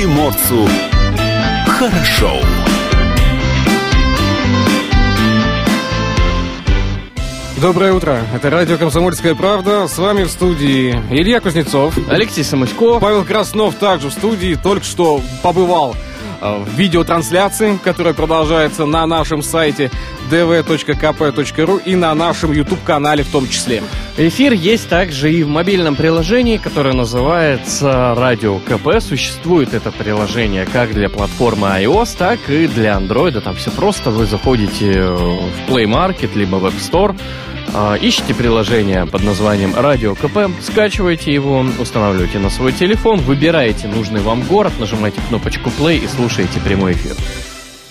приморцу хорошо. Доброе утро. Это радио «Комсомольская правда». С вами в студии Илья Кузнецов. Алексей Самуськов. Павел Краснов также в студии. Только что побывал в видеотрансляции, которая продолжается на нашем сайте dv.kp.ru и на нашем YouTube-канале в том числе. Эфир есть также и в мобильном приложении, которое называется Радио КП. Существует это приложение как для платформы iOS, так и для Android. Там все просто. Вы заходите в Play Market, либо в App Store, ищите приложение под названием Радио КП, скачиваете его, устанавливаете на свой телефон, выбираете нужный вам город, нажимаете кнопочку play и слушаете прямой эфир.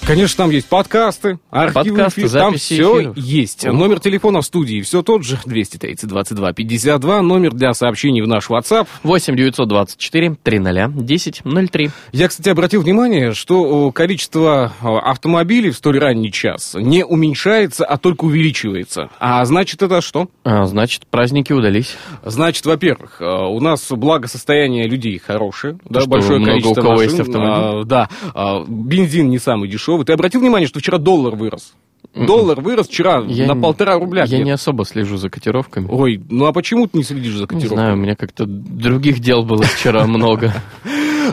Конечно, там есть подкасты, архивы, Подкасты, эфир, там все эфиров. есть. О. Номер телефона в студии все тот же, 230 22 52, номер для сообщений в наш WhatsApp. 8 924 300 10 03. Я, кстати, обратил внимание, что о, количество о, автомобилей в столь ранний час не уменьшается, а только увеличивается. А значит, это что? А, значит, праздники удались. Значит, во-первых, э, у нас благосостояние людей хорошее, да, что большое много количество у кого машин, есть автомобиль. а, да, а, бензин не самый дешевый. Ты обратил внимание, что вчера доллар вырос? Доллар вырос вчера Я на не- полтора рубля. Я не особо слежу за котировками. Ой, ну а почему ты не следишь за Не котировками? знаю, у меня как-то других дел было вчера много.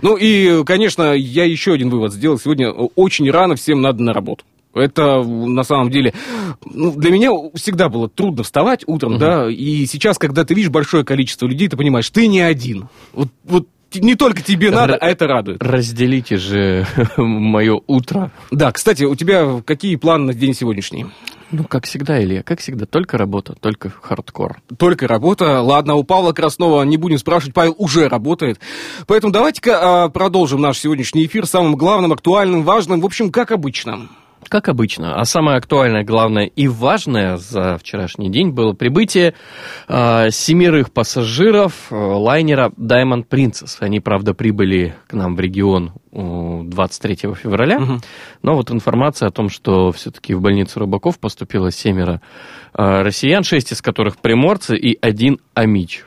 Ну и, конечно, я еще один вывод сделал. Сегодня очень рано всем надо на работу. Это на самом деле ну, для меня всегда было трудно вставать утром, да, и сейчас, когда ты видишь большое количество людей, ты понимаешь, ты не один. Вот, вот не только тебе надо, Р- а это радует. Разделите же мое утро. Да, кстати, у тебя какие планы на день сегодняшний? Ну, как всегда, Илья, как всегда, только работа, только хардкор. Только работа. Ладно, у Павла Краснова не будем спрашивать, Павел уже работает. Поэтому давайте-ка а, продолжим наш сегодняшний эфир самым главным, актуальным, важным, в общем, как обычно. Как обычно. А самое актуальное, главное и важное за вчерашний день было прибытие э, семерых пассажиров э, лайнера Diamond Princess. Они, правда, прибыли к нам в регион э, 23 февраля. Мгм. Но вот информация о том, что все-таки в больницу рыбаков поступило семеро э, россиян, шесть из которых приморцы и один амич.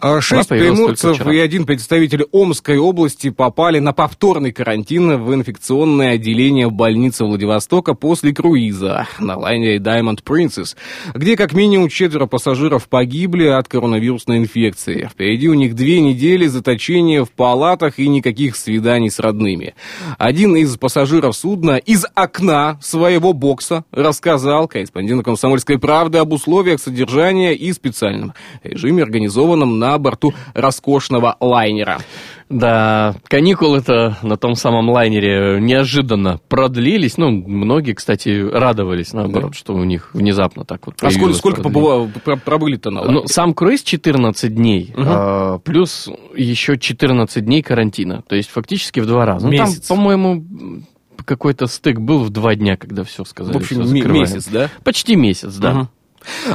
А, Шесть приморцев и один представитель Омской области попали на повторный карантин в инфекционное отделение больницы Владивостока после круиза на лайнере Diamond Princess, где как минимум четверо пассажиров погибли от коронавирусной инфекции. Впереди у них две недели заточения в палатах и никаких свиданий с родными. Один из пассажиров судна из окна своего бокса рассказал корреспонденту «Комсомольской правды» об условиях содержания и специальном режиме, организованном на борту роскошного лайнера. Да, каникулы-то на том самом лайнере неожиданно продлились. Ну, многие, кстати, радовались, наоборот, что у них внезапно так вот А сколько, сколько продление. побыва- про- пробыли-то на Ну, лайнере? сам круиз 14 дней, Мгм. а, плюс еще 14 дней карантина. То есть фактически в два раза. Ну, там, Месяц. по-моему, м, какой-то стык был в два дня, когда все сказали. В общем, месяц, да? Почти месяц, да. Мгм.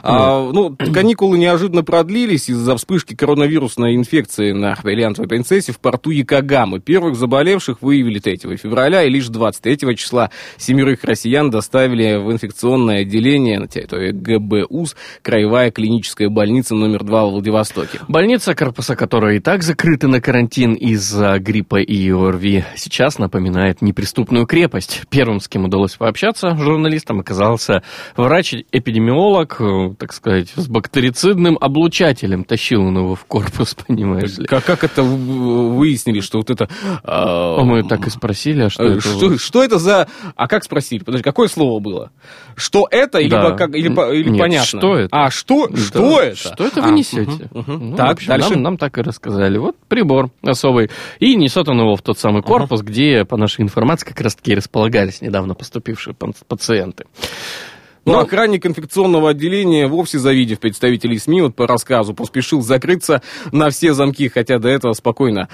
А, ну, каникулы неожиданно продлились из-за вспышки коронавирусной инфекции на бриллиантовой принцессе в порту Якогамы. Первых заболевших выявили 3 февраля, и лишь 23 числа семерых россиян доставили в инфекционное отделение на территории ГБУС, краевая клиническая больница номер 2 в Владивостоке. Больница, корпуса которой и так закрыты на карантин из-за гриппа и ОРВИ, сейчас напоминает неприступную крепость. Первым, с кем удалось пообщаться журналистам, оказался врач-эпидемиолог, э, так сказать, с бактерицидным облучателем. Тащил он его в корпус, понимаешь ли. Как, как это выяснили, что вот это... а, А мы так и спросили, а что Э, это? Что, вот? что это за... А как спросили? Подожди, какое слово было? Что это или, Да. по- как, или, или Нет, понятно? что это? А, что? Да. Что это? Что это А, вы несете? мгм, мгм. Ну, так, общем, дальше. Нам, нам так и рассказали. Вот прибор особый. И несет он его в тот самый корпус, где, по нашей информации, как раз таки и располагались недавно поступившие пациенты. Ну, Ну, охранник инфекционного отделения, вовсе завидев представителей СМИ, вот по рассказу, поспешил закрыться на все замки, хотя до этого спокойно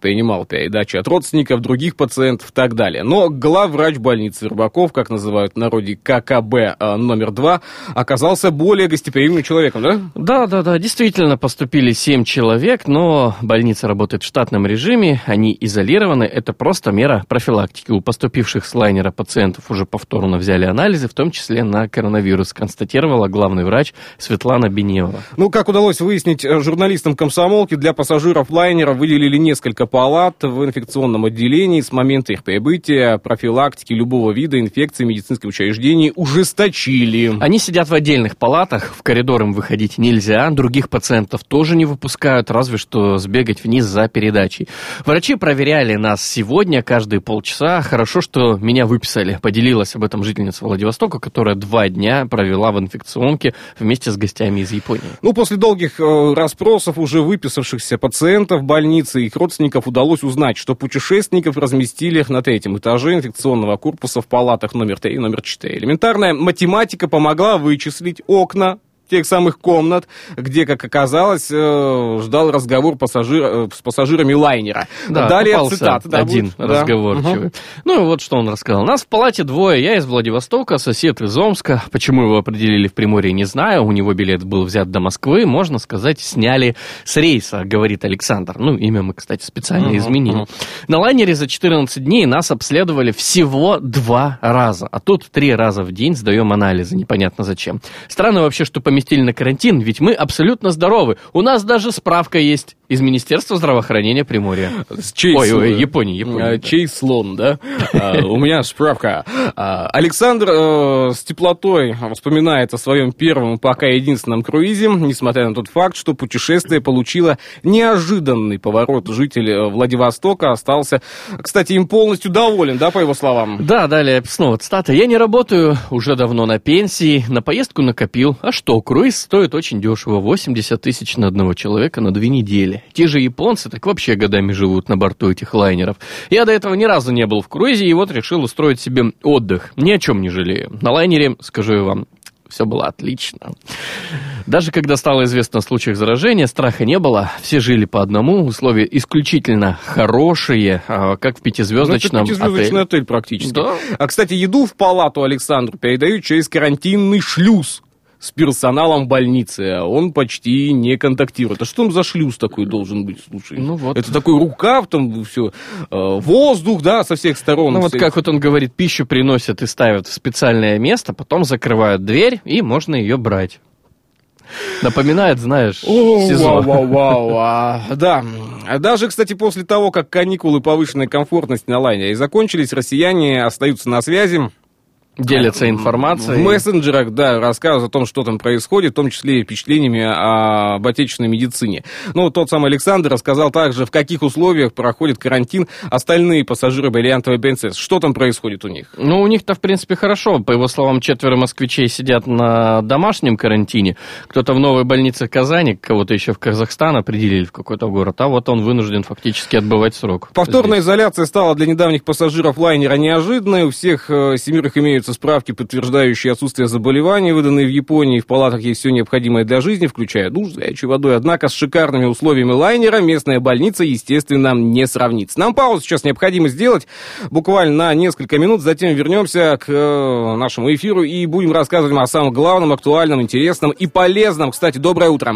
принимал передачи от родственников, других пациентов и так далее. Но главврач больницы Рыбаков, как называют в народе ККБ а, номер два, оказался более гостеприимным человеком, да? Да, да, да, действительно поступили 7 человек, но больница работает в штатном режиме, они изолированы, это просто мера профилактики. У поступивших с лайнера пациентов уже повторно взяли анализы, в том числе на коронавирус, констатировала главный врач Светлана Бенева. Ну, как удалось выяснить э, журналистам комсомолки, для пассажиров лайнера выделили несколько палат в инфекционном отделении с момента их прибытия, профилактики любого вида инфекции медицинских учреждений ужесточили. Они сидят в отдельных палатах, в коридор им выходить нельзя, других пациентов тоже не выпускают, разве что сбегать вниз за передачей. Врачи проверяли нас сегодня каждые полчаса. Хорошо, что меня выписали. Поделилась об этом жительница Владивостока, которая два дня провела в инфекционке вместе с гостями из Японии. Ну, после долгих э, расспросов уже выписавшихся пациентов больницы и их родственников удалось узнать, что путешественников разместили на третьем этаже инфекционного корпуса в палатах номер 3 и номер 4. Элементарная математика помогла вычислить окна тех самых комнат, где, как оказалось, э, ждал разговор пассажир, э, с пассажирами лайнера. Да, Далее цитат. Да, один будет, разговорчивый. Да. Угу. Ну и вот что он рассказал. Нас в палате двое. Я из Владивостока, сосед из Омска. Почему его определили в Приморье, не знаю. У него билет был взят до Москвы. Можно сказать, сняли с рейса, говорит Александр. Ну, имя мы, кстати, специально угу, изменили. Угу. На лайнере за 14 дней нас обследовали всего два раза. А тут три раза в день сдаем анализы. Непонятно зачем. Странно вообще, что поместили поместили на карантин, ведь мы абсолютно здоровы. У нас даже справка есть из Министерства здравоохранения Приморья. Чей ой, ой, Японии, Японии. А, да. Чей слон, да? а, у меня справка. А, Александр э, с теплотой вспоминает о своем первом, пока единственном круизе, несмотря на тот факт, что путешествие получило неожиданный поворот. Житель э, Владивостока остался, кстати, им полностью доволен, да, по его словам? Да, далее снова цитата. Я не работаю уже давно на пенсии, на поездку накопил. А что, Круиз стоит очень дешево, 80 тысяч на одного человека на две недели. Те же японцы так вообще годами живут на борту этих лайнеров. Я до этого ни разу не был в круизе и вот решил устроить себе отдых. Ни о чем не жалею. На лайнере, скажу я вам, все было отлично. Даже когда стало известно о случаях заражения, страха не было. Все жили по одному, условия исключительно хорошие, а, как в пятизвездочном ну, пятизвездочный отель. отель практически. Да. А, кстати, еду в палату Александру передают через карантинный шлюз с персоналом больницы, а он почти не контактирует. А что там за шлюз такой должен быть, слушай? Ну вот. Это такой рукав, там все, э, воздух, да, со всех сторон. Ну вот как вот он говорит, пищу приносят и ставят в специальное место, потом закрывают дверь, и можно ее брать. Напоминает, знаешь, О, СИЗО. Вау, вау, вау. А, да. Даже, кстати, после того, как каникулы повышенной комфортности на лайнере закончились, россияне остаются на связи. Делятся информацией. В мессенджерах, да, рассказывают о том, что там происходит, в том числе и впечатлениями об отечественной медицине. Ну, тот самый Александр рассказал также, в каких условиях проходит карантин остальные пассажиры бриллиантовой БНЦ. Что там происходит у них? Ну, у них-то, в принципе, хорошо. По его словам, четверо москвичей сидят на домашнем карантине. Кто-то в новой больнице Казани, кого-то еще в Казахстан определили в какой-то город, а вот он вынужден фактически отбывать срок. Повторная здесь. изоляция стала для недавних пассажиров лайнера неожиданной. У всех э, семерых имеют имеются справки, подтверждающие отсутствие заболеваний, выданные в Японии. В палатах есть все необходимое для жизни, включая душ, горячей водой. Однако с шикарными условиями лайнера местная больница, естественно, не сравнится. Нам паузу сейчас необходимо сделать буквально на несколько минут. Затем вернемся к э, нашему эфиру и будем рассказывать о самом главном, актуальном, интересном и полезном. Кстати, доброе утро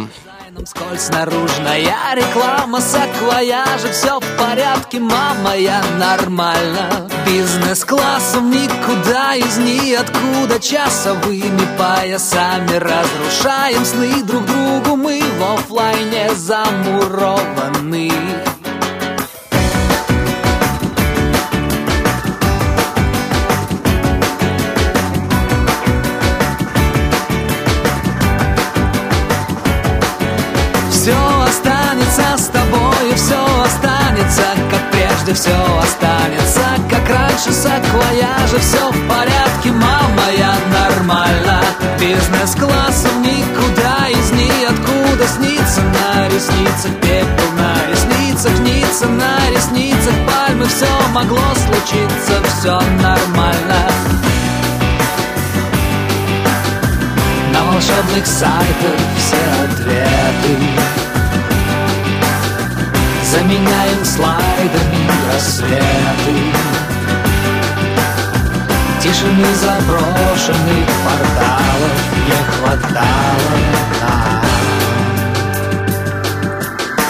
нам скользь наружная реклама. Саквояжа Все в порядке, мама, я нормально. Бизнес-классом никуда из ниоткуда. Часовыми поясами разрушаем сны друг другу. Мы в офлайне замурованы однажды все останется Как раньше саквояжа Все в порядке, мама, я нормально. Бизнес-классом никуда из ниоткуда Снится на ресницах пепел На ресницах снится на ресницах Пальмы Все могло случиться, все нормально. На волшебных сайтах все ответы Заменяем слайдами рассветы. Тишины заброшенных порталов Не хватало нам.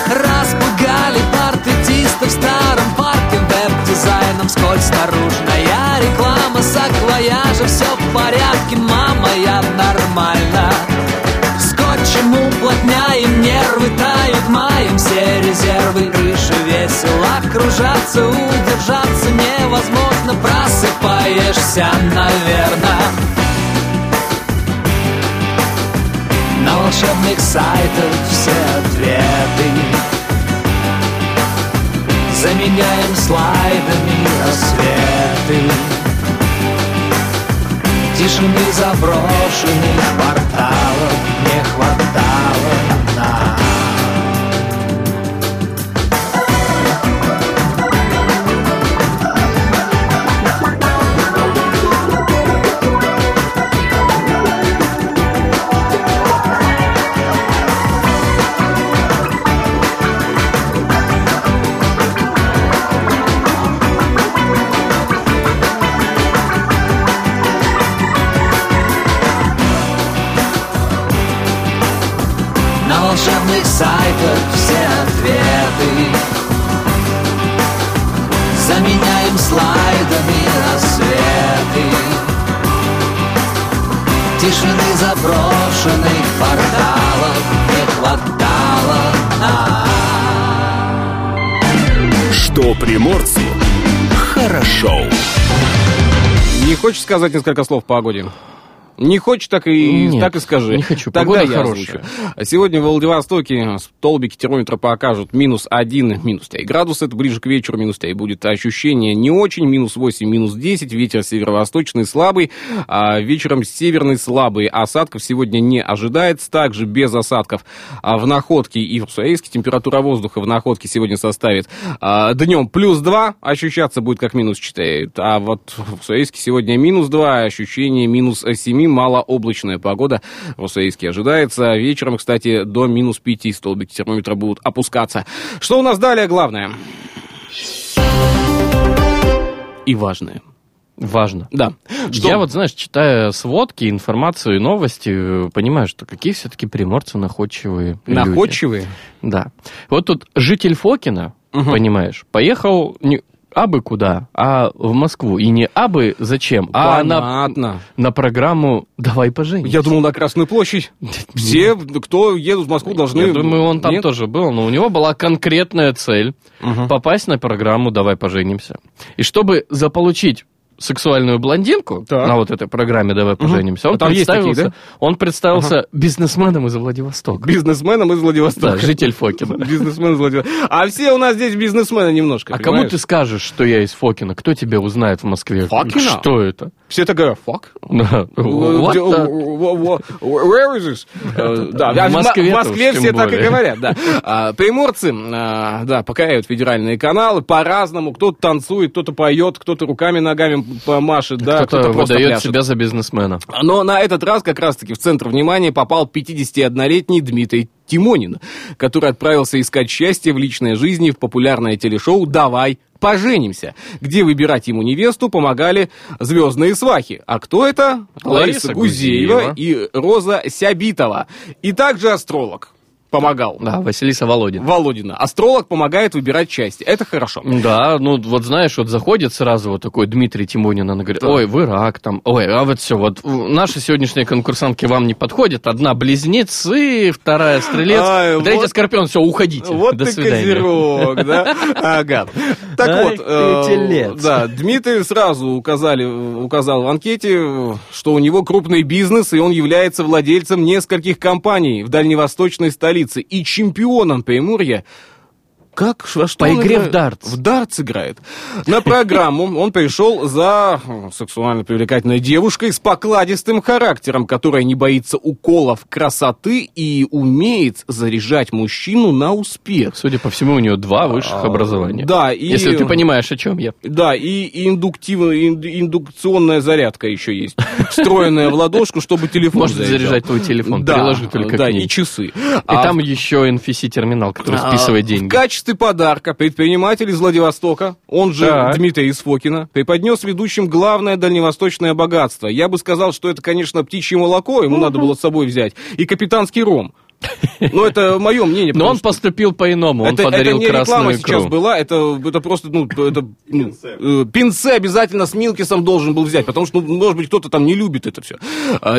Распугали партетистов в старом парке Веб-дизайном скользь наружная реклама Саквояжа, все в порядке, мама, удержаться, удержаться невозможно Просыпаешься, наверное На волшебных сайтах все ответы. Заменяем слайдами рассветы. Тишины заброшенных приморцу хорошо. Не хочешь сказать несколько слов по погоде? Не хочешь, так и, Нет, так и скажи. не хочу. Тогда Погода я хорошая. озвучу. Сегодня в Владивостоке столбики термометра покажут минус 1, минус 3 градуса. Это ближе к вечеру минус 3 будет ощущение не очень. Минус 8, минус 10. Ветер северо-восточный слабый. А вечером северный слабый. Осадков сегодня не ожидается. Также без осадков а в Находке и в Суэйске. Температура воздуха в Находке сегодня составит а, днем плюс 2. Ощущаться будет как минус 4. А вот в Суэйске сегодня минус 2. Ощущение минус 7 малооблачная погода в Уссурийске ожидается. Вечером, кстати, до минус 5 столбики термометра будут опускаться. Что у нас далее главное? И важное. Важно. Да. Что? Я вот, знаешь, читая сводки, информацию и новости, понимаю, что какие все-таки приморцы находчивые люди. Находчивые? Да. Вот тут житель Фокина, Мгм. понимаешь, поехал абы куда, а в Москву. И не абы зачем, а на, Понятно. на программу «Давай поженимся». Я думал, на Красную площадь. Все, кто едут в Москву, должны... Я думаю, он там Нет? тоже был, но у него была конкретная цель Мгм. попасть на программу «Давай поженимся». И чтобы заполучить сексуальную блондинку Так. на вот этой программе «Давай поженимся», он, А есть такие, представился, он представился бизнесменом из Владивостока. Бизнесменом из Владивостока. Да, житель Фокина. Бизнесмен из Владивостока. А все у нас здесь бизнесмены немножко, А кому понимаешь? ты скажешь, что я из Фокина? Кто тебя узнает в Москве? Фокина? Что это? Все так говорят, fuck. The- Where is this? Э, Да, В в Москве-то Москве все так и говорят, да. А, Приморцы, а, да, покоряют федеральные каналы по-разному. Кто-то танцует, кто-то поет, кто-то руками, ногами помашет, да, Кто-то просто выдает себя за бизнесмена. Но на этот раз как раз-таки в центр внимания попал 51-летний Дмитрий Тимонин, который отправился искать счастье в личной жизни в популярное телешоу «Давай поженимся», где выбирать ему невесту помогали звездные свахи. А кто это? Лариса Гузеева Гузеева. и Роза Сябитова. И также астролог помогал. Да, Василиса Володина. Володина. Астролог помогает выбирать счастье. Это хорошо. Да, ну вот знаешь, вот заходит сразу вот такой Дмитрий Тимонин, она говорит, Да. ой, вы рак там, ой, а вот все, вот наши сегодняшние конкурсантки вам не подходят, одна близнецы, вторая стрелец, Ай, третья вот- скорпион, все, уходите, Вот до ты свидания. козерог, да? Ага. Так Ай, вот, э, да, Дмитрий сразу указали, указал в анкете, что у него крупный бизнес, и он является владельцем нескольких компаний в дальневосточной столице и чемпионом Приморья. Как? Во что По он игре играет? в дартс. В дартс играет. На программу он пришел за э, сексуально привлекательной девушкой с покладистым характером, которая не боится уколов красоты и умеет заряжать мужчину на успех. Судя по всему, у нее два высших А, образования. Да, и... Если ты понимаешь, о чем я. Да, и, индуктивная, ин- индукционная зарядка еще есть, встроенная в ладошку, чтобы телефон Может заряжал. заряжать твой телефон, да, приложи только да, и часы. И А там еще NFC-терминал, который а, списывает В деньги. Качестве подарка предприниматель из Владивостока, он же Так. Дмитрий из Фокина, преподнес ведущим главное дальневосточное богатство. Я бы сказал, что это, конечно, птичье молоко, ему надо было с собой взять, и капитанский ром. Но это мое мнение. Но он что- поступил по-иному, он это, подарил это не реклама красную сейчас икру. была, это, это просто, ну, это, ну, э, пинце обязательно с Милкисом должен был взять, потому что, ну, может быть, кто-то там не любит это все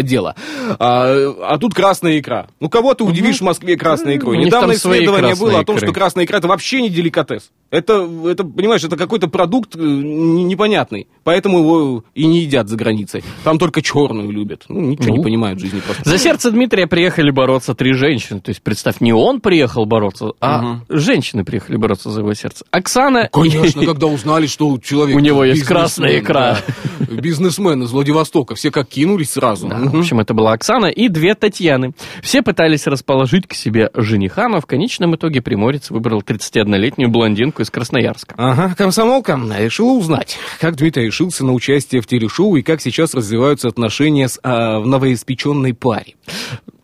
дело. А, а тут красная икра. Ну, кого ты удивишь в Москве красной икрой? Недавно исследование было о том, икры. что красная икра это вообще не деликатес. Это, это, понимаешь, это какой-то продукт э, непонятный. Поэтому его и не едят за границей. Там только черную любят. Ну, ничего ну, не понимают в жизни просто. За сердце Дмитрия приехали бороться три женщины. То есть, представь, не он приехал бороться, а угу. женщины приехали бороться за его сердце. Оксана... Конечно, когда узнали, что человек... У него есть красная икра. Бизнесмен из Владивостока. Все как кинулись сразу. В общем, это была Оксана и две Татьяны. Все пытались расположить к себе жениха, но в конечном итоге Приморец выбрал 31-летнюю блондинку из Красноярска. Ага, комсомолка решила узнать, как Дмитрий решился на участие в телешоу и как сейчас развиваются отношения с а, новоиспеченной паре.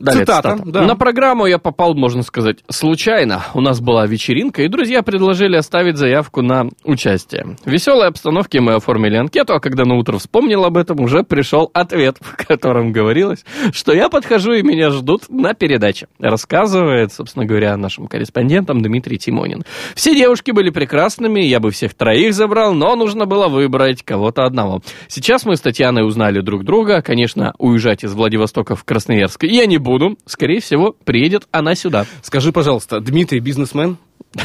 Далее цитата. цитата. Да. На программу я попал, можно сказать, случайно. У нас была вечеринка, и друзья предложили оставить заявку на участие. В веселой обстановке мы оформили анкету, а когда на утро вспомнил об этом, уже пришел ответ, в котором говорилось, что я подхожу и меня ждут на передаче. Рассказывает, собственно говоря, нашим корреспондентам Дмитрий Тимонин. Все девушки были прекрасными, я бы всех троих забрал, но нужно было выбрать кого-то одного. Сейчас мы с Татьяной узнали друг друга. Конечно, уезжать из Владивостока в Красноярск я не буду буду. Скорее всего, приедет она сюда. Скажи, пожалуйста, Дмитрий бизнесмен?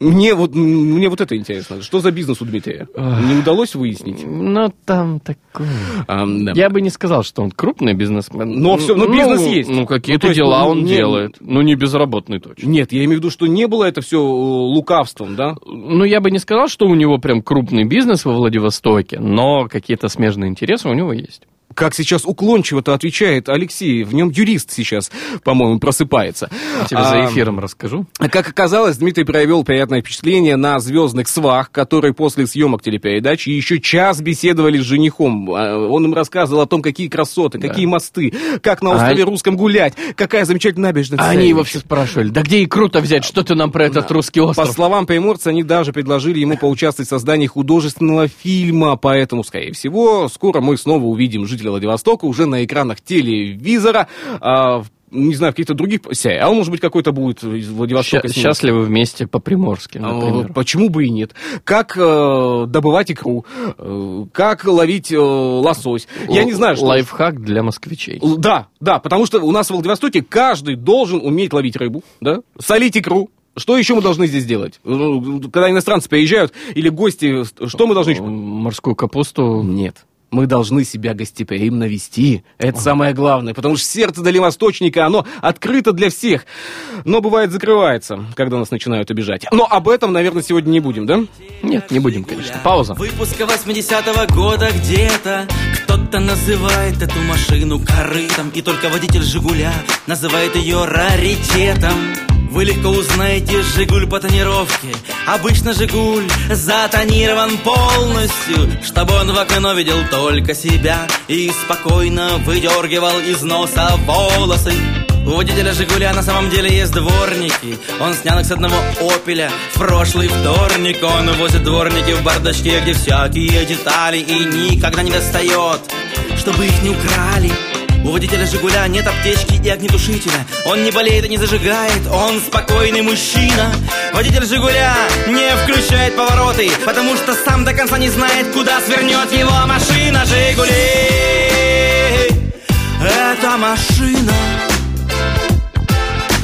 Мне вот, мне вот это интересно. Что за бизнес у Дмитрия? Не удалось выяснить? Ну, там такое. А, да. Я бы не сказал, что он крупный бизнесмен. Но все, но ну, бизнес есть. Ну, какие-то ну, дела он не, делает. Ну, не безработный точно. Нет, я имею в виду, что не было это все э, лукавством, да? Ну, я бы не сказал, что у него прям крупный бизнес во Владивостоке, но какие-то смежные интересы у него есть как сейчас уклончиво-то отвечает Алексей, в нем юрист сейчас, по-моему, просыпается. Я тебе а, за эфиром расскажу. Как оказалось, Дмитрий провел приятное впечатление на звездных свах, которые после съемок телепередачи еще час беседовали с женихом. А, он им рассказывал о том, какие красоты, да. какие мосты, как на острове а... Русском гулять, какая замечательная набережная. А они его все спрашивали, да где и круто взять, что ты нам про этот да. русский остров? По словам приморца, они даже предложили ему поучаствовать в создании художественного фильма, поэтому, скорее всего, скоро мы снова увидим жителя Владивостока уже на экранах телевизора, а, не знаю, каких-то других сериал, может быть, какой-то будет из Владивостока. Щ- счастливы вместе по-приморски, а, например. Почему бы и нет? Как э, добывать икру? Э, как ловить э, лосось? Я не знаю, что... Лайфхак для москвичей. Да, да, потому что у нас в Владивостоке каждый должен уметь ловить рыбу, да? Солить икру, что еще мы должны здесь делать? Ну, когда иностранцы приезжают или гости, что мы должны? Морскую капусту? Нет мы должны себя гостеприимно вести. Это Ага. самое главное, потому что сердце дальневосточника, оно открыто для всех. Но бывает закрывается, когда нас начинают обижать. Но об этом, наверное, сегодня не будем, да? Нет, не будем, конечно. Пауза. Выпуска 80-го года где-то Кто-то называет эту машину корытом И только водитель «Жигуля» называет ее раритетом вы легко узнаете «Жигуль» по тонировке. Обычно «Жигуль» затонирован полностью Чтобы он в окно видел только себя И спокойно выдергивал из носа волосы. У водителя «Жигуля» на самом деле есть дворники. Он снял их с одного «Опеля» в прошлый вторник. Он возит дворники в бардачке, где всякие детали И никогда не достает, чтобы их не украли у водителя «Жигуля» нет аптечки и огнетушителя. Он не болеет и не зажигает, он спокойный мужчина. Водитель «Жигуля» не включает повороты Потому что сам до конца не знает, куда свернет его машина. «Жигули» Это машина.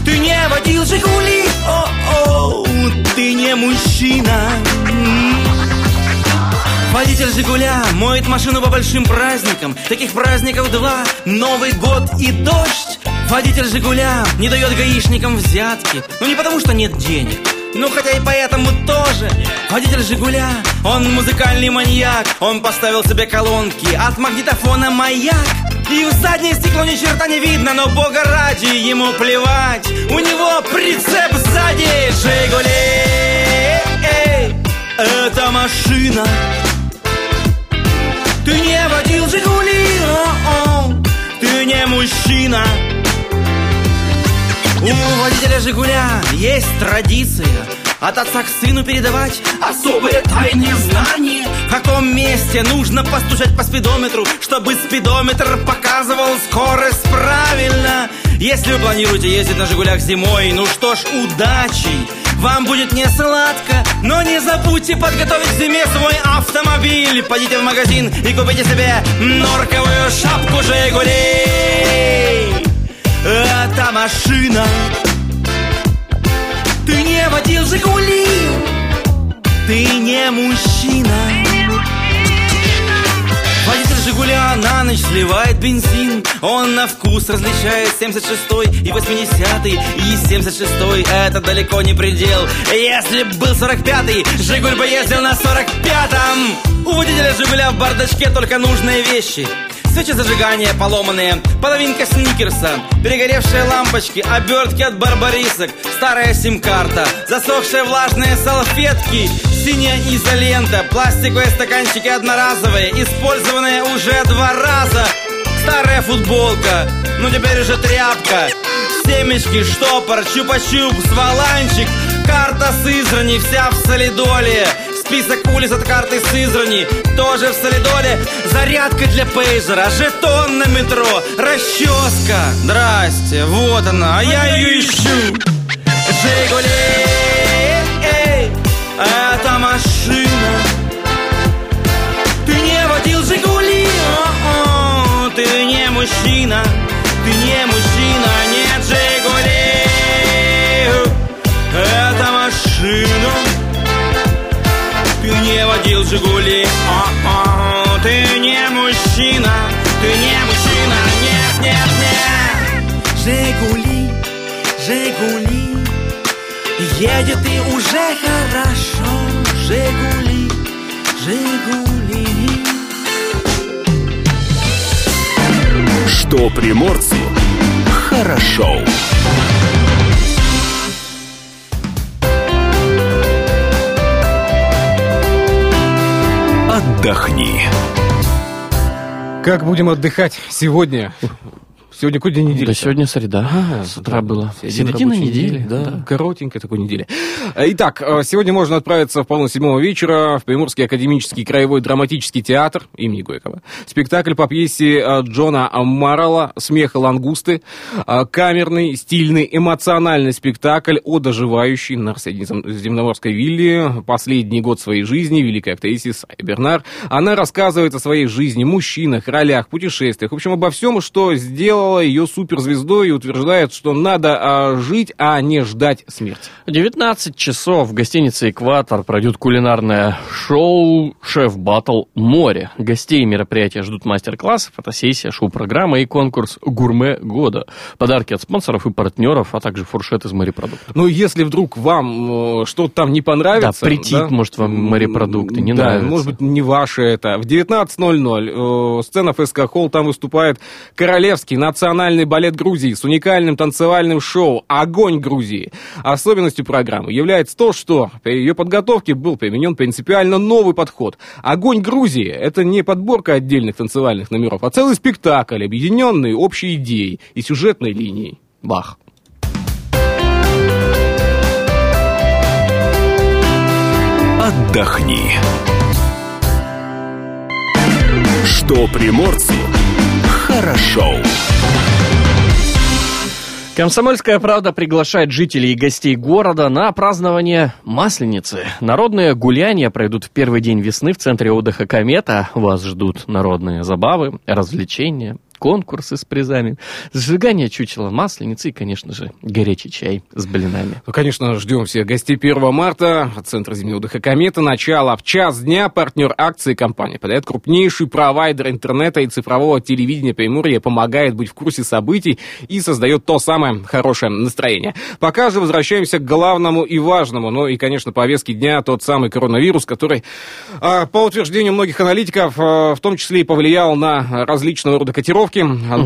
Ты не водил «Жигули», о-о, ты не мужчина Водитель «Жигуля» моет машину по большим праздникам. Таких праздников два Новый год и дождь. Водитель «Жигуля» не дает гаишникам взятки. Ну не потому что нет денег ну, хотя и поэтому тоже. Водитель «Жигуля», он музыкальный маньяк. Он поставил себе колонки от магнитофона «Маяк» И в заднее стекло ни черта не видно, но бога ради ему плевать. У него прицеп сзади. «Жигули» это машина ты не водил Жигули, о -о, ты не мужчина. У водителя Жигуля есть традиция от отца к сыну передавать особые тайные знания. В каком месте нужно постучать по спидометру Чтобы спидометр показывал скорость правильно? Если вы планируете ездить на Жигулях зимой Ну что ж, удачи вам будет не сладко, но не забудьте подготовить зиме свой автомобиль. Пойдите в магазин и купите себе норковую шапку Жигулей. Это машина. Ты не водил Жигули. ты не мужчина. Жигуля на ночь сливает бензин. Он на вкус различает 76-й и 80-й И 76-й это далеко не предел. Если б был 45-й, Жигуль бы ездил на 45-м У водителя Жигуля в бардачке только нужные вещи Свечи зажигания поломанные, половинка сникерса, перегоревшие лампочки, обертки от барбарисок, старая сим-карта, засохшие влажные салфетки, синяя изолента, пластиковые стаканчики одноразовые, использованные уже два раза, старая футболка, ну теперь уже тряпка, семечки, штопор, чупа-чупс, валанчик, карта Сызрани, вся в солидоле, Список улиц от карты Сызрани Тоже в солидоле. Зарядка для пейджера Жетон на метро Расческа. Здрасте, вот она, а я ее ищу. Жигули Эй, это машина. Ты не водил Жигули О-о, Ты не мужчина. Ты не мужчина, нет Жигули Жигули О-о, Ты не мужчина Ты не мужчина Нет, нет, нет Жигули, Жигули Едет и уже хорошо Жигули, Жигули Что приморцу хорошо. Отдохни. Как будем отдыхать сегодня? Сегодня какой день недели? Да сегодня среда. А, с утра да, было. середина недели. Да, да. коротенькая такой недели. Итак, э, сегодня можно отправиться в половину седьмого вечера в Приморский академический краевой драматический театр имени Горького. Спектакль по пьесе э, Джона Маррелла «Смех и лангусты». Э, Камерный, стильный, эмоциональный спектакль о доживающей на Земноморской вилле последний год своей жизни великой актрисе Сай Бернар. Она рассказывает о своей жизни, мужчинах, ролях, путешествиях, в общем, обо всем, что сделала ее суперзвездой и утверждает, что надо а, жить, а не ждать смерти. В 19 часов в гостинице «Экватор» пройдет кулинарное шоу «Шеф-баттл Море». Гостей мероприятия ждут мастер-классы, фотосессия, шоу-программа и конкурс «Гурме года». Подарки от спонсоров и партнеров, а также фуршет из морепродуктов. Ну, если вдруг вам э, что-то там не понравится... Да, претит, может, вам морепродукты, не да, нравится. может быть, не ваше это. В 19.00 э, сцена ФСК Холл, там выступает Королевский национальный балет Грузии с уникальным танцевальным шоу «Огонь Грузии». Особенностью программы является то, что при ее подготовке был применен принципиально новый подход. «Огонь Грузии» — это не подборка отдельных танцевальных номеров, а целый спектакль, объединенный общей идеей и сюжетной линией. Бах! Отдохни. Что приморцу хорошо. Комсомольская правда приглашает жителей и гостей города на празднование Масленицы. Народные гуляния пройдут в первый день весны в центре отдыха «Комета». Вас ждут народные забавы, развлечения, конкурсы с призами, сжигание чучела масленицы и, конечно же, горячий чай с блинами. Ну, конечно, ждем всех гостей 1 марта от Центра зимнего отдыха «Комета». Начало в час дня. Партнер акции компании подает крупнейший провайдер интернета и цифрового телевидения Приморья, помогает быть в курсе событий и создает то самое хорошее настроение. Пока же возвращаемся к главному и важному. Ну и, конечно, повестки дня тот самый коронавирус, который, а, по утверждению многих аналитиков, а, в том числе и повлиял на различного рода котировки.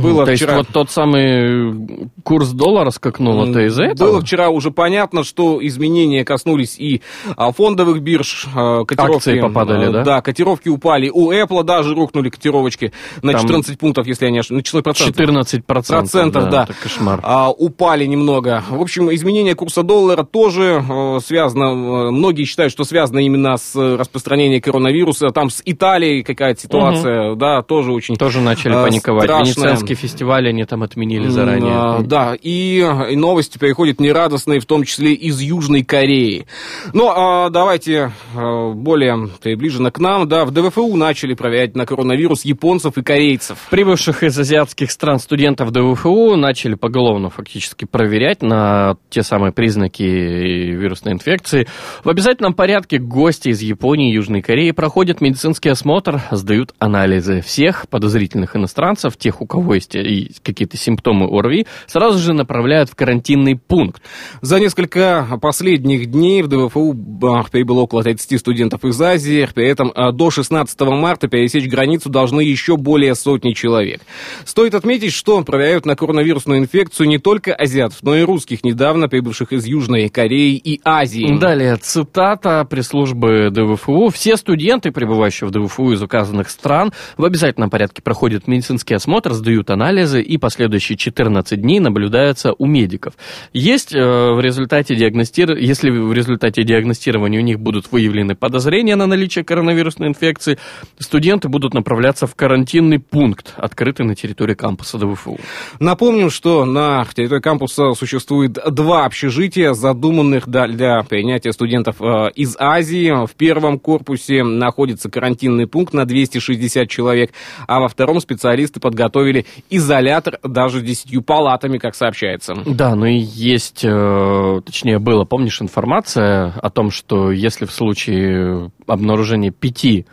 Было То есть вчера... вот тот самый курс доллара скакнул, это из-за этого? Было вчера уже понятно, что изменения коснулись и а, фондовых бирж, а, котировки... Акции попадали, да? Да, котировки упали. У Apple даже рухнули котировочки на Там 14 пунктов, если я не ошибаюсь, на 14 процентов. 14 процентов, Процентов, да. Это кошмар. А, упали немного. В общем, изменение курса доллара тоже э, связано, э, многие считают, что связано именно с распространением коронавируса. Там с Италией какая-то ситуация, да, тоже очень... Тоже начали э, паниковать страшная. Венецианский фестиваль они там отменили заранее. А, да, и, и новости приходят нерадостные, в том числе из Южной Кореи. Ну, а, давайте а, более приближенно к нам. Да, в ДВФУ начали проверять на коронавирус японцев и корейцев. Прибывших из азиатских стран студентов ДВФУ начали поголовно фактически проверять на те самые признаки вирусной инфекции. В обязательном порядке гости из Японии и Южной Кореи проходят медицинский осмотр, сдают анализы. Всех подозрительных иностранцев, тех, у кого есть и какие-то симптомы ОРВИ, сразу же направляют в карантинный пункт. За несколько последних дней в ДВФУ а, прибыло около 30 студентов из Азии. При этом а, до 16 марта пересечь границу должны еще более сотни человек. Стоит отметить, что проверяют на коронавирусную инфекцию не только азиатов, но и русских, недавно прибывших из Южной Кореи и Азии. Далее цитата пресс-службы ДВФУ. Все студенты, прибывающие в ДВФУ из указанных стран, в обязательном порядке проходят медицинский осмотр, сдают анализы и последующие 14 дней наблюдаются у медиков. Есть э, в результате диагностир... если в результате диагностирования у них будут выявлены подозрения на наличие коронавирусной инфекции, студенты будут направляться в карантинный пункт, открытый на территории кампуса ДВФУ. Напомним, что на территории кампуса существует два общежития, задуманных для принятия студентов э, из Азии. В первом корпусе находится карантинный пункт на 260 человек, а во втором специалисты подготовили изолятор даже 10 палатами, как сообщается. Да, ну и есть, э, точнее было, помнишь, информация о том, что если в случае обнаружения пяти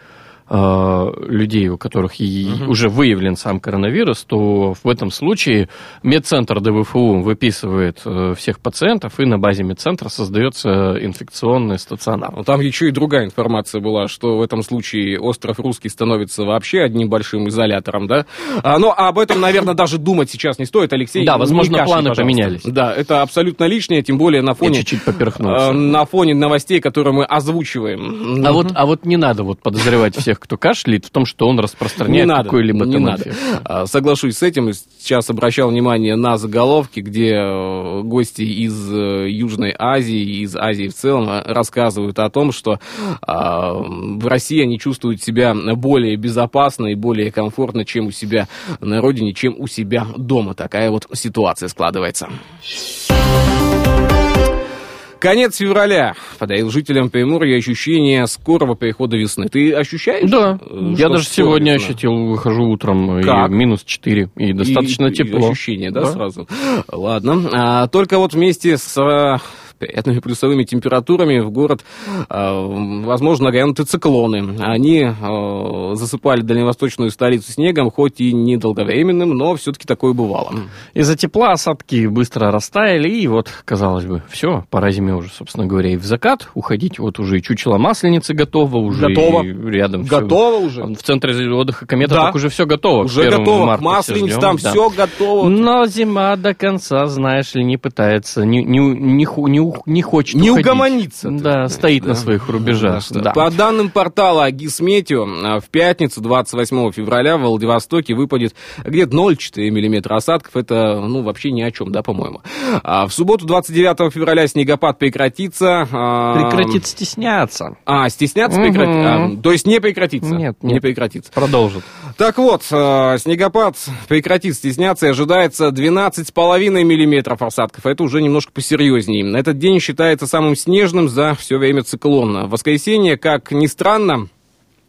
людей, у которых угу. уже выявлен сам коронавирус, то в этом случае медцентр ДВФУ выписывает э, всех пациентов, и на базе медцентра создается инфекционный стационар. Но там еще и другая информация была, что в этом случае остров Русский становится вообще одним большим изолятором, да? А, но об этом, наверное, даже думать сейчас не стоит, Алексей. Да, возможно, планы пожалуйста. поменялись. Да, это абсолютно лишнее, тем более на фоне... Я чуть-чуть поперхнулся. Э, на фоне новостей, которые мы озвучиваем. А, вот, а вот не надо вот подозревать всех тех, кто кашляет, в том, что он распространяет какой-либо не надо. А, соглашусь с этим. Сейчас обращал внимание на заголовки, где э, гости из э, Южной Азии, из Азии в целом э, рассказывают о том, что а, в России они чувствуют себя более безопасно и более комфортно, чем у себя на родине, чем у себя дома. Такая вот ситуация складывается. Конец февраля подарил жителям Приморья ощущение скорого прихода весны. Ты ощущаешь? Да. Я даже сегодня весна? ощутил, выхожу утром, как? и минус 4, и достаточно и, тепло. И ощущение, да, да, сразу? Ладно. А, только вот вместе с приятными плюсовыми температурами в город, а, возможно, нагрянуты циклоны. Они а, засыпали дальневосточную столицу снегом, хоть и недолговременным, но все-таки такое бывало. Из-за тепла осадки быстро растаяли, и вот, казалось бы, все, пора зиме уже, собственно говоря, и в закат уходить. Вот уже и чучело масленицы готово, уже готово. рядом Готово все. уже? В центре отдыха комета да. так уже все готово. Уже готово, масленица там да. все готово. Но зима до конца, знаешь ли, не пытается, не, не, не, не не хочет Не уходить. угомонится. Да, стоит да. на своих рубежах. Да, да. По данным портала Агисметео, а, в пятницу, 28 февраля, в Владивостоке выпадет где-то 0,4 мм осадков. Это, ну, вообще ни о чем, да, по-моему. А в субботу, 29 февраля, снегопад прекратится. А, Прекратит стесняться. А, стесняться угу. прекратит? А, то есть не прекратится? Нет, нет. Не прекратится. Продолжит. Так вот, снегопад прекратит стесняться и ожидается 12,5 миллиметров осадков. Это уже немножко посерьезнее. Этот день считается самым снежным за все время циклона. В воскресенье, как ни странно,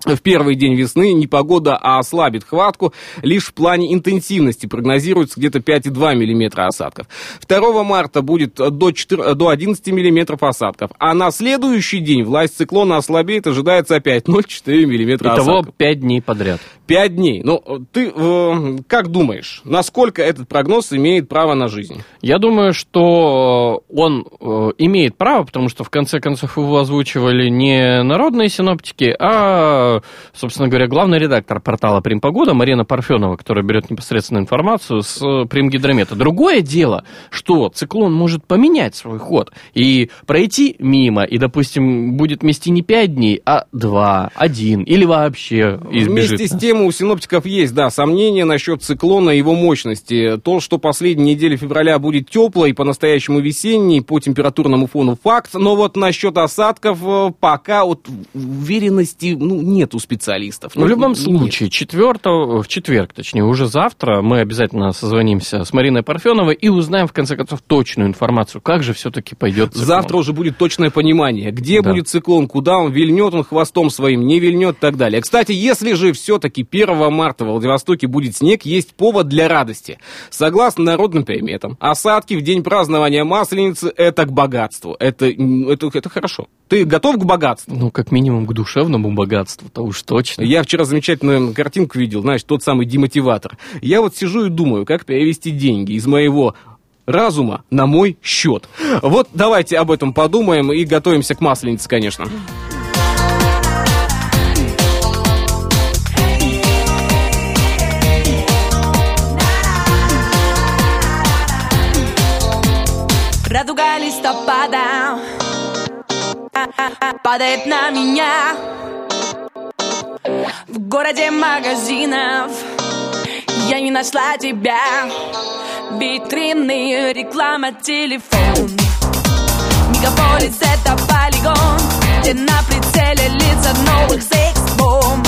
в первый день весны непогода ослабит хватку лишь в плане интенсивности. Прогнозируется где-то 5,2 мм осадков. 2 марта будет до, 4, до 11 мм осадков. А на следующий день власть циклона ослабеет, ожидается опять 0,4 мм осадков. Итого 5 дней подряд. 5 дней. Ну, ты э, как думаешь, насколько этот прогноз имеет право на жизнь? Я думаю, что он э, имеет право, потому что в конце концов его озвучивали не народные синоптики, а, собственно говоря, главный редактор портала Примпогода Марина Парфенова, которая берет непосредственно информацию с Примгидромета. Другое дело, что циклон может поменять свой ход и пройти мимо, и, допустим, будет мести не 5 дней, а 2, 1 или вообще избежит. Вместе с тем у синоптиков есть, да, сомнения насчет циклона и его мощности. То, что последняя неделя февраля будет теплой, по-настоящему весенней, по температурному фону факт, но вот насчет осадков э, пока вот уверенности ну, нету специалистов. Ну, в любом нет. случае, 4, в четверг, точнее, уже завтра мы обязательно созвонимся с Мариной Парфеновой и узнаем, в конце концов, точную информацию, как же все-таки пойдет циклон. Завтра уже будет точное понимание, где Да. будет циклон, куда он вильнет он хвостом своим, не вильнет и так далее. Кстати, если же все-таки 1 марта в Владивостоке будет снег, есть повод для радости. Согласно народным приметам, осадки в день празднования Масленицы – это к богатству. Это, это, это хорошо. Ты готов к богатству? Ну, как минимум, к душевному богатству-то уж точно. Я вчера замечательную картинку видел, знаешь, тот самый демотиватор. Я вот сижу и думаю, как перевести деньги из моего разума на мой счет. Вот давайте об этом подумаем и готовимся к масленице, конечно. Радуга листопада Падает на меня. В городе магазинов Я не нашла тебя. Витрины, реклама, телефон. Мегаполис это полигон Где на прицеле лица новых секс-бомб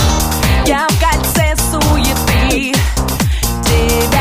Я в кольце суеты. Тебя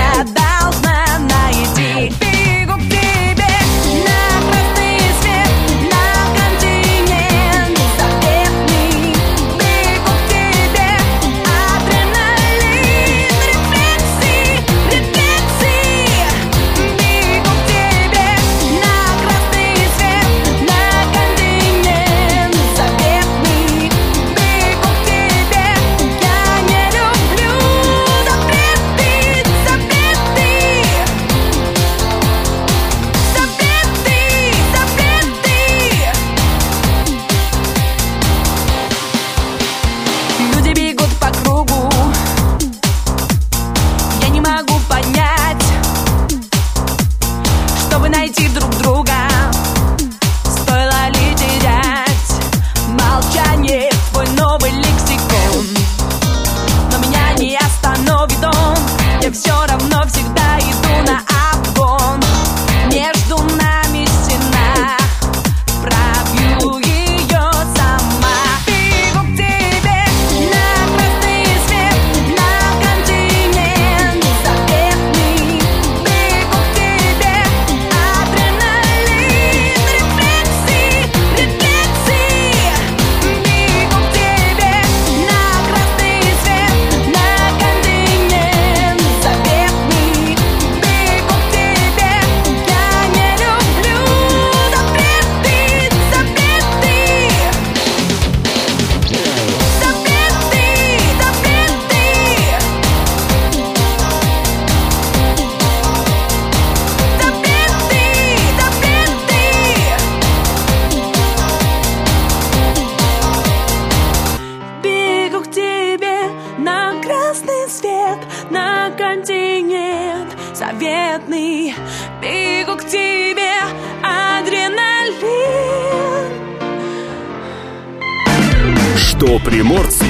приморцу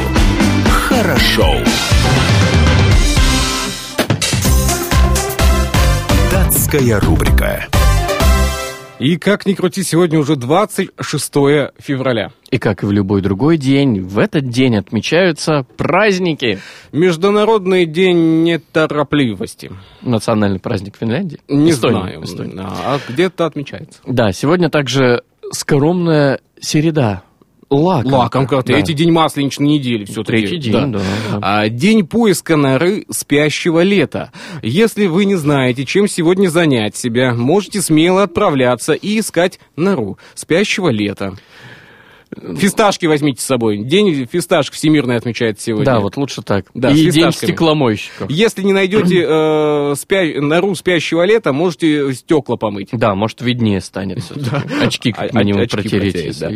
хорошо. Датская рубрика. И как ни крути, сегодня уже 26 февраля. И как и в любой другой день, в этот день отмечаются праздники. Международный день неторопливости. Национальный праздник Финляндии. Не Эстонии, знаю, Эстонии. а где-то отмечается. Да, сегодня также скоромная середа. Лакомка. Лакомка, Да. третий день масленичной недели все-таки. Третий день, да. да. А, День поиска норы спящего лета. Если вы не знаете, чем сегодня занять себя, можете смело отправляться и искать нору спящего лета. Фисташки возьмите с собой. День фисташек всемирный отмечается сегодня. Да, вот лучше так. Да, с И день стекломойщиков. Если не найдете э, спя- нору спящего лета, можете стекла помыть. Да, может, виднее станет. всё-таки. Очки как А- минимум очки протереть. да.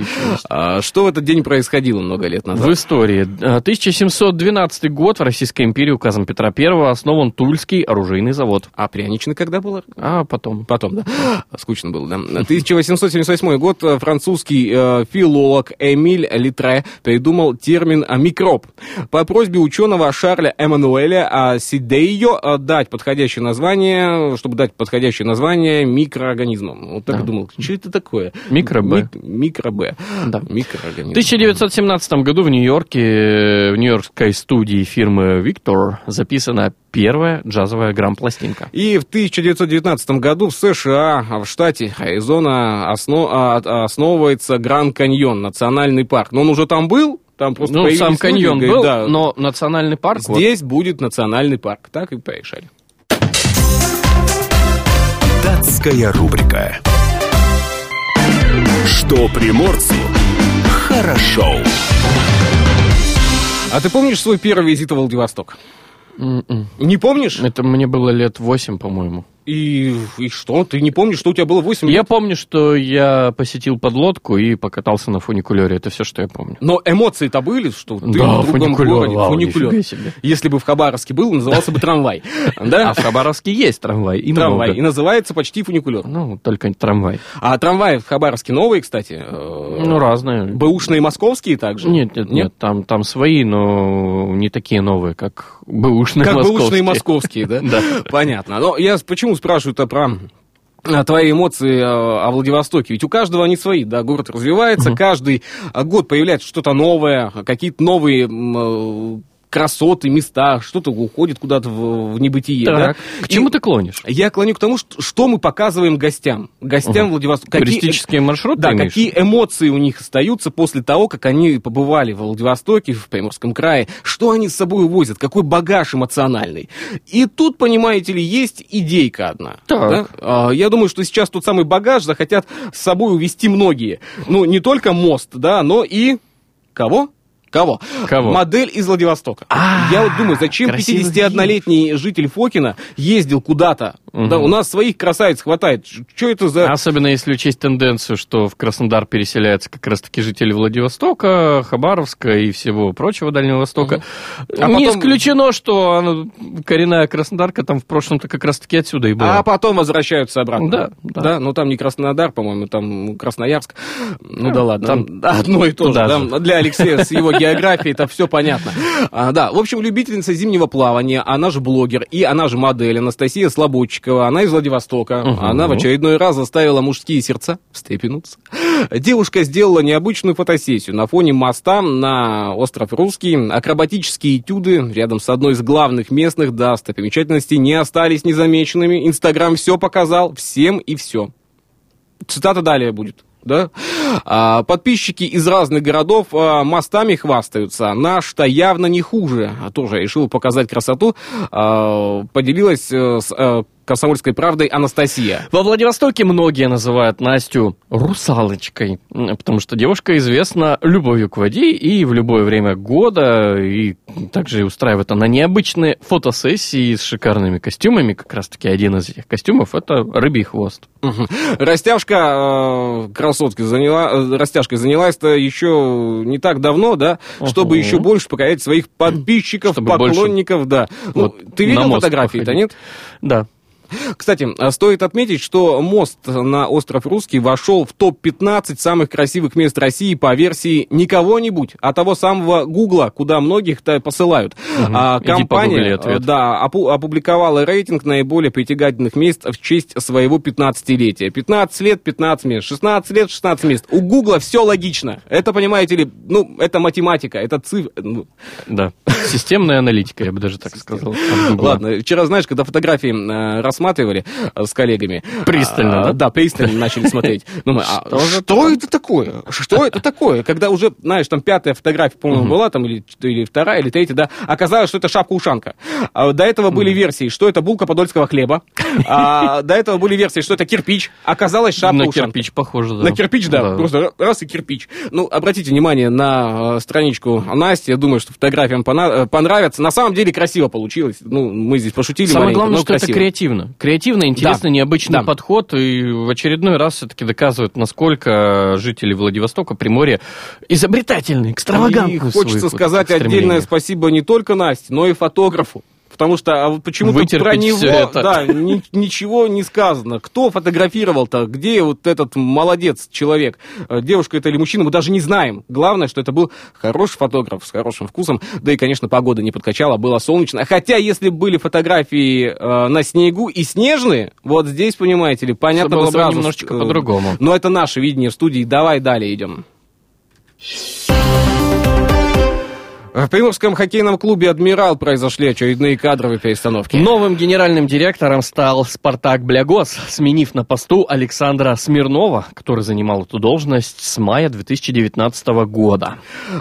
А, что в этот день происходило много лет назад? В истории. А, 1712 год в Российской империи указом Петра I основан Тульский оружейный завод. А пряничный когда было? А потом... Потом, да? Скучно было, да. 1878 год. э, Французский э, филолог биолог Эмиль Литре придумал термин «микроб». По просьбе ученого Шарля Эммануэля а, Сидейо а, дать подходящее название, чтобы дать подходящее название микроорганизмам. Вот так Да. думал, что это такое? Микро-Б. Мик- Микро-Б. Да. Микроорганизм. В 1917 году в Нью-Йорке, в нью-йоркской студии фирмы Victor записана первая джазовая грамм-пластинка. И в 1919 году в США, в штате Аризона, осно- а- основывается Гранд Каньон, национальный парк. Но он уже там был, там просто Ну, сам люди, каньон говорят, был, да, но национальный парк... вот, здесь будет национальный парк. Так и порешали. Датская рубрика. Что приморцу хорошо. А ты помнишь свой первый визит в Владивосток? м-м. Не помнишь? Это мне было лет 8, по-моему. И, и что? Ты не помнишь, что у тебя было 8 Я лет? помню, что я посетил подлодку и покатался на фуникулере. Это все, что я помню. Но эмоции-то были, что ты Да, в другом фуникулер, городе. вау, фуникулер. себе. Если бы в Хабаровске был, назывался бы трамвай. Да? А в Хабаровске есть трамвай. И Трамвай. И называется почти фуникулер. Ну, только трамвай. А трамваи в Хабаровске новые, кстати. э, Ну, разные. Бэушные московские также? Нет, нет, нет, там, там свои, но не такие новые, как бэушные Как московские. бэушные московские, да? Да. Понятно. Но я с- почему спрашиваю-то про а, твои эмоции э, о Владивостоке. Ведь у каждого они свои, да, город развивается, каждый а, год появляется что-то новое, какие-то новые красоты, места, что-то уходит куда-то в, в небытие. да? Так, к чему И ты клонишь? Я клоню к тому, что, что мы показываем гостям. Гостям Владивостока. Какие- Туристические маршруты Да, имеешь? какие эмоции у них остаются после того, как они побывали в Владивостоке, в Приморском крае, что они с собой увозят, какой багаж эмоциональный. И тут, понимаете ли, есть идейка одна. Так. да? А, Я думаю, что сейчас тот самый багаж захотят с собой увезти многие. Ну, не только мост, да, но и... Кого? Кого? Кого? Модель из Владивостока. А, Я вот думаю, зачем красивых 51-летний житель Фокина ездил куда-то? Да, у нас своих красавиц хватает. Что это за... Особенно если учесть тенденцию, что в Краснодар переселяются как раз-таки жители Владивостока, Хабаровска и всего прочего Дальнего Востока. А Не потом- исключено, что коренная Краснодарка там в прошлом-то как раз-таки отсюда и была. А потом возвращаются обратно. Да, да. ну там не Краснодар, по-моему, там Красноярск. Ну да ладно, там одно и то да. же. Для Алексея с его географией это все понятно. А, да, в общем, любительница зимнего плавания, она же блогер и она же модель Анастасия Слободчикова, она из Владивостока. Мгм. Она в очередной раз заставила мужские сердца встрепенуться. Девушка сделала необычную фотосессию на фоне моста на остров Русский. Акробатические этюды рядом с одной из главных местных достопримечательностей не остались незамеченными. Инстаграм все показал, всем и все. Цитата далее будет. Да? А, подписчики из разных городов а, мостами хвастаются. Наш-то явно не хуже. А тоже решил показать красоту. Поделилась э, с э, комсомольской правдой Анастасия. Во Владивостоке многие называют Настю русалочкой, потому что девушка известна любовью к воде и в любое время года, и также устраивает она необычные фотосессии с шикарными костюмами. Как раз-таки один из этих костюмов – это рыбий хвост. Растяжка э, красотки заняла, э, растяжкой занялась-то еще не так давно, да, чтобы еще больше покорять своих подписчиков, Чтобы больше поклонников, да. Ну, вот ты видел фотографии-то, нет? Да. Кстати, а, стоит отметить, что мост на остров Русский вошел в топ-15 самых красивых мест России по версии не кого-нибудь, а того самого Гугла, куда многих-то посылают. А, погугли компания э, да, опу- опубликовала рейтинг наиболее притягательных мест в честь своего 15-летия. 15 лет, 15 мест, 16 лет, 16 мест. У Гугла все логично. Это, понимаете ли, ну, это математика, это цифры. ну, Да. Системная аналитика, я бы даже так сказал. Ладно, вчера, знаешь, когда фотографии э, рассматривали э, с коллегами. Пристально, а, да? Да, пристально начали смотреть. Думаю, а Что что это такое? Что это такое? Когда уже, знаешь, там пятая фотография, по-моему, была, там, или, или вторая, или третья, да, оказалось, что это шапка-ушанка. А До этого были версии, что это булка подольского хлеба. А До этого были версии, что это кирпич. Оказалось, На шапка-ушанка. кирпич похоже, да. На кирпич, да, просто раз и кирпич. Ну, обратите внимание на э, страничку Насти, я думаю, что фотографиям э, понравятся. На самом деле красиво получилось. Ну, мы здесь пошутили Самое главное, но что это креативно. Креативно, интересно, Да. необычный Да. подход. И в очередной раз все-таки доказывает, насколько жители Владивостока, Приморья изобретательны, экстравагантны. И хочется сказать отдельное спасибо не только Насте, но и фотографу. Потому что а вот почему-то про него это. да, ни- ничего не сказано. Кто фотографировал-то? Где вот этот молодец человек? Э, Девушка это или мужчина, мы даже не знаем. Главное, что это был хороший фотограф с хорошим вкусом. Да и, конечно, погода не подкачала, было солнечно. Хотя, если были фотографии э, на снегу и снежные, вот здесь, понимаете ли, понятно Всё было бы сразу, немножечко э, по-другому. Но это наше видение в студии. Давай далее идем. В Приморском хоккейном клубе «Адмирал» произошли очередные кадровые перестановки. Новым генеральным директором стал Спартак Блягос, сменив на посту Александра Смирнова, который занимал эту должность с мая 2019 года.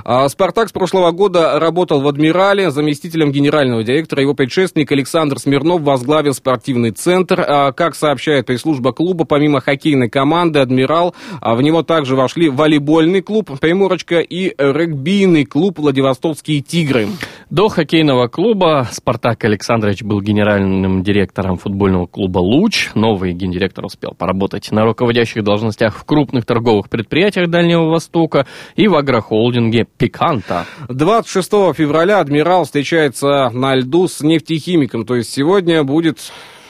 А «Спартак» с прошлого года работал в «Адмирале». Заместителем генерального директора его предшественник Александр Смирнов возглавил спортивный центр. А, Как сообщает пресс-служба клуба, помимо хоккейной команды «Адмирал», а, в него также вошли волейбольный клуб «Приморочка» и регбийный клуб «Владивостокские тигры». До хоккейного клуба Спартак Александрович был генеральным директором футбольного клуба «Луч». Новый гендиректор успел поработать на руководящих должностях в крупных торговых предприятиях Дальнего Востока и в агрохолдинге «Пиканта». 26 февраля «Адмирал» встречается на льду с нефтехимиком. То есть сегодня будет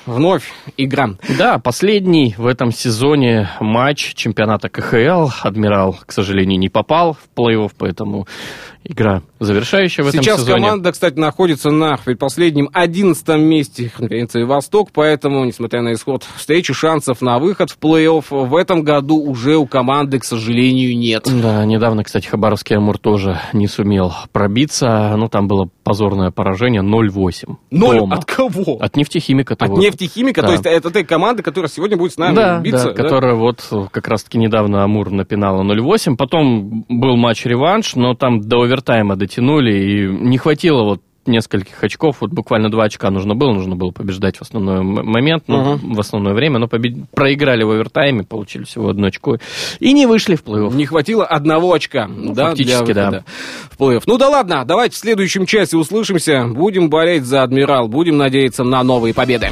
вновь игра. Да, последний в этом сезоне матч чемпионата КХЛ. Адмирал, к сожалению, не попал в плей-офф, поэтому игра завершающая в этом Сейчас сезоне. команда, кстати, находится на предпоследнем 11 месте конференции «Восток», поэтому, несмотря на исход встречи, шансов на выход в плей-офф в этом году уже у команды, к сожалению, нет. Да, недавно, кстати, Хабаровский Амур тоже не сумел пробиться. Ну, там было позорное поражение 0-8. Ноль дома. от кого? От нефтехимика. От того. нефтехимика, Да. то есть это та команда, которая сегодня будет с нами да, биться. да, которая вот как раз-таки недавно Амур напинала 0-8. Потом был матч-реванш, но там до овертайма дотянули, и не хватило вот нескольких очков, вот буквально два очка нужно было, нужно было побеждать в основной момент, ну, в основное время, но побед- проиграли в овертайме, получили всего одно очко и не вышли в плей-офф. Не хватило одного очка, да, Ну, фактически, для выхода в плей-офф. Ну да ладно, давайте в следующем часе услышимся. Будем болеть за «Адмирал», будем надеяться на новые победы.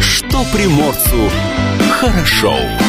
Что приморцу хорошо.